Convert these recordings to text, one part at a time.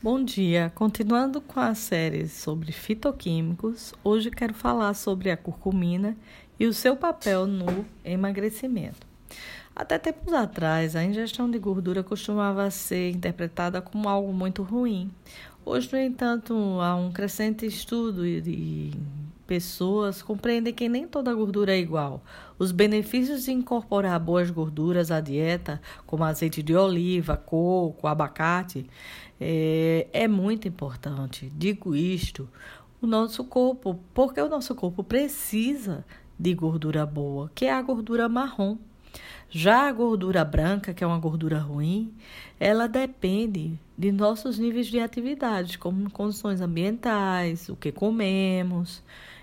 Bom dia. Continuando com a série sobre fitoquímicos, hoje quero falar sobre a curcumina e o seu papel no emagrecimento. Até tempos atrás, a ingestão de gordura costumava ser interpretada como algo muito ruim. Hoje, no entanto, há um crescente estudo de pessoas compreendem que nem toda gordura é igual. Os benefícios de incorporar boas gorduras à dieta, como azeite de oliva, coco, abacate, é, é muito importante. Digo isto, o nosso corpo, porque o nosso corpo precisa de gordura boa, que é a gordura marrom. Já a gordura branca, que é uma gordura ruim, ela depende de nossos níveis de atividade, como condições ambientais, o que comemos,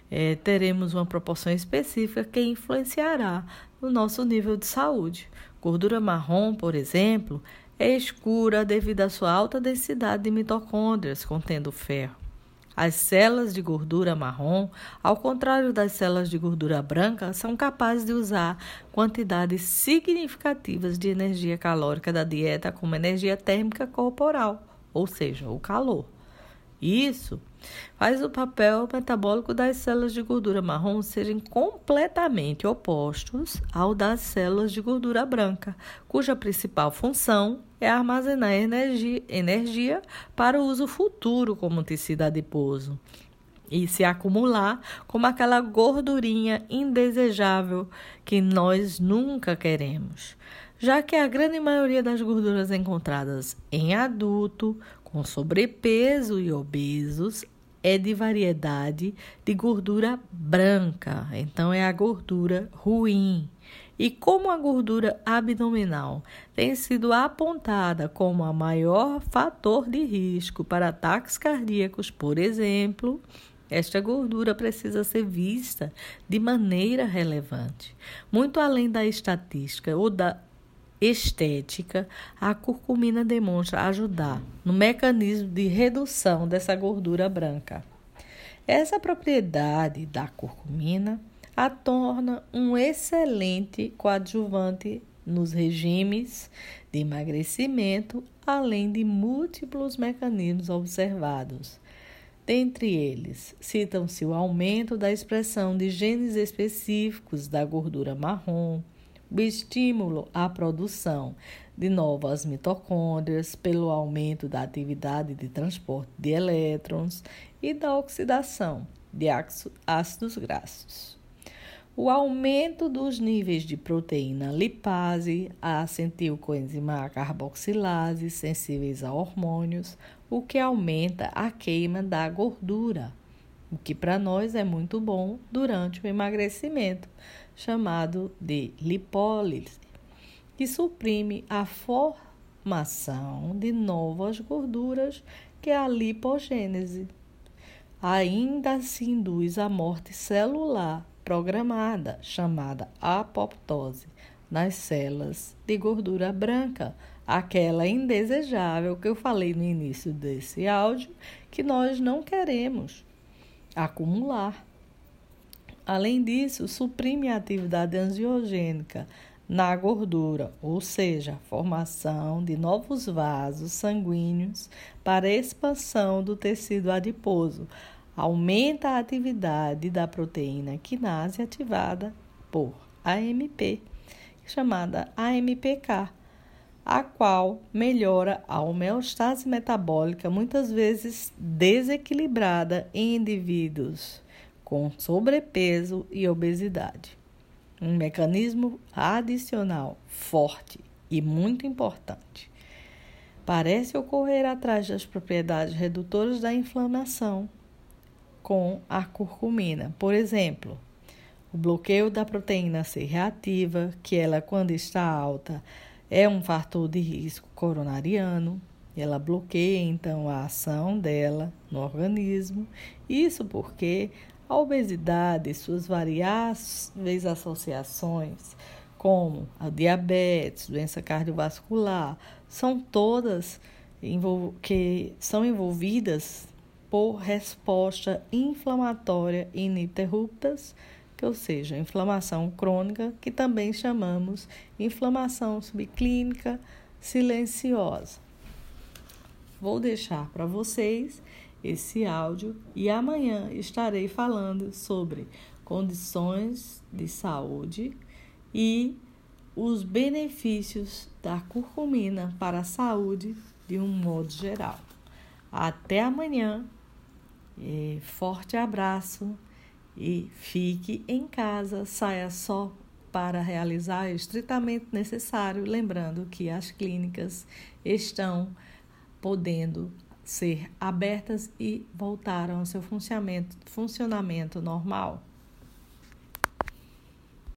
é, teremos uma proporção específica que influenciará no nosso nível de saúde. Gordura marrom, por exemplo, é escura devido à sua alta densidade de mitocôndrias contendo ferro. As células de gordura marrom, ao contrário das células de gordura branca, são capazes de usar quantidades significativas de energia calórica da dieta como energia térmica corporal, ou seja, o calor. Isso faz o papel metabólico das células de gordura marrom serem completamente opostos ao das células de gordura branca, cuja principal função é armazenar energia, energia para o uso futuro como tecido adiposo e se acumular como aquela gordurinha indesejável que nós nunca queremos, já que a grande maioria das gorduras encontradas em adulto com sobrepeso e obesos é de variedade de gordura branca, então é a gordura ruim. E como a gordura abdominal tem sido apontada como a maior fator de risco para ataques cardíacos, por exemplo, esta gordura precisa ser vista de maneira relevante, muito além da estatística ou da estética, a curcumina demonstra ajudar no mecanismo de redução dessa gordura branca. Essa propriedade da curcumina a torna um excelente coadjuvante nos regimes de emagrecimento, além de múltiplos mecanismos observados. Dentre eles, citam-se o aumento da expressão de genes específicos da gordura marrom, o estímulo à produção de novas mitocôndrias pelo aumento da atividade de transporte de elétrons e da oxidação de ácidos graxos. O aumento dos níveis de proteína lipase, a acetilcoenzima carboxilase sensíveis a hormônios, o que aumenta a queima da gordura, o que para nós é muito bom durante o emagrecimento, chamado de lipólise, que suprime a formação de novas gorduras, que é a lipogênese. Ainda se induz a morte celular programada, chamada apoptose, nas células de gordura branca, aquela indesejável que eu falei no início desse áudio, que nós não queremos acumular. Além disso, suprime a atividade angiogênica na gordura, ou seja, formação de novos vasos sanguíneos para expansão do tecido adiposo. Aumenta a atividade da proteína quinase ativada por AMP, chamada AMPK, a qual melhora a homeostase metabólica, muitas vezes desequilibrada em indivíduos com sobrepeso e obesidade. Um mecanismo adicional forte e muito importante. Parece ocorrer atrás das propriedades redutoras da inflamação com a curcumina. Por exemplo, o bloqueio da proteína C reativa, que ela, quando está alta, é um fator de risco coronariano. Ela bloqueia então a ação dela no organismo. Isso porque a obesidade e suas variáveis associações, como a diabetes, doença cardiovascular, são todas que são envolvidas por resposta inflamatória ininterruptas, ou seja, inflamação crônica, que também chamamos inflamação subclínica silenciosa. vou deixar para vocês esse áudio e amanhã estarei falando sobre condições de saúde e os benefícios da curcumina para a saúde de um modo geral. Até amanhã, forte abraço e fique em casa, saia só para realizar o estritamente necessário, lembrando que as clínicas estão podendo ser abertas e voltaram ao seu funcionamento, funcionamento normal.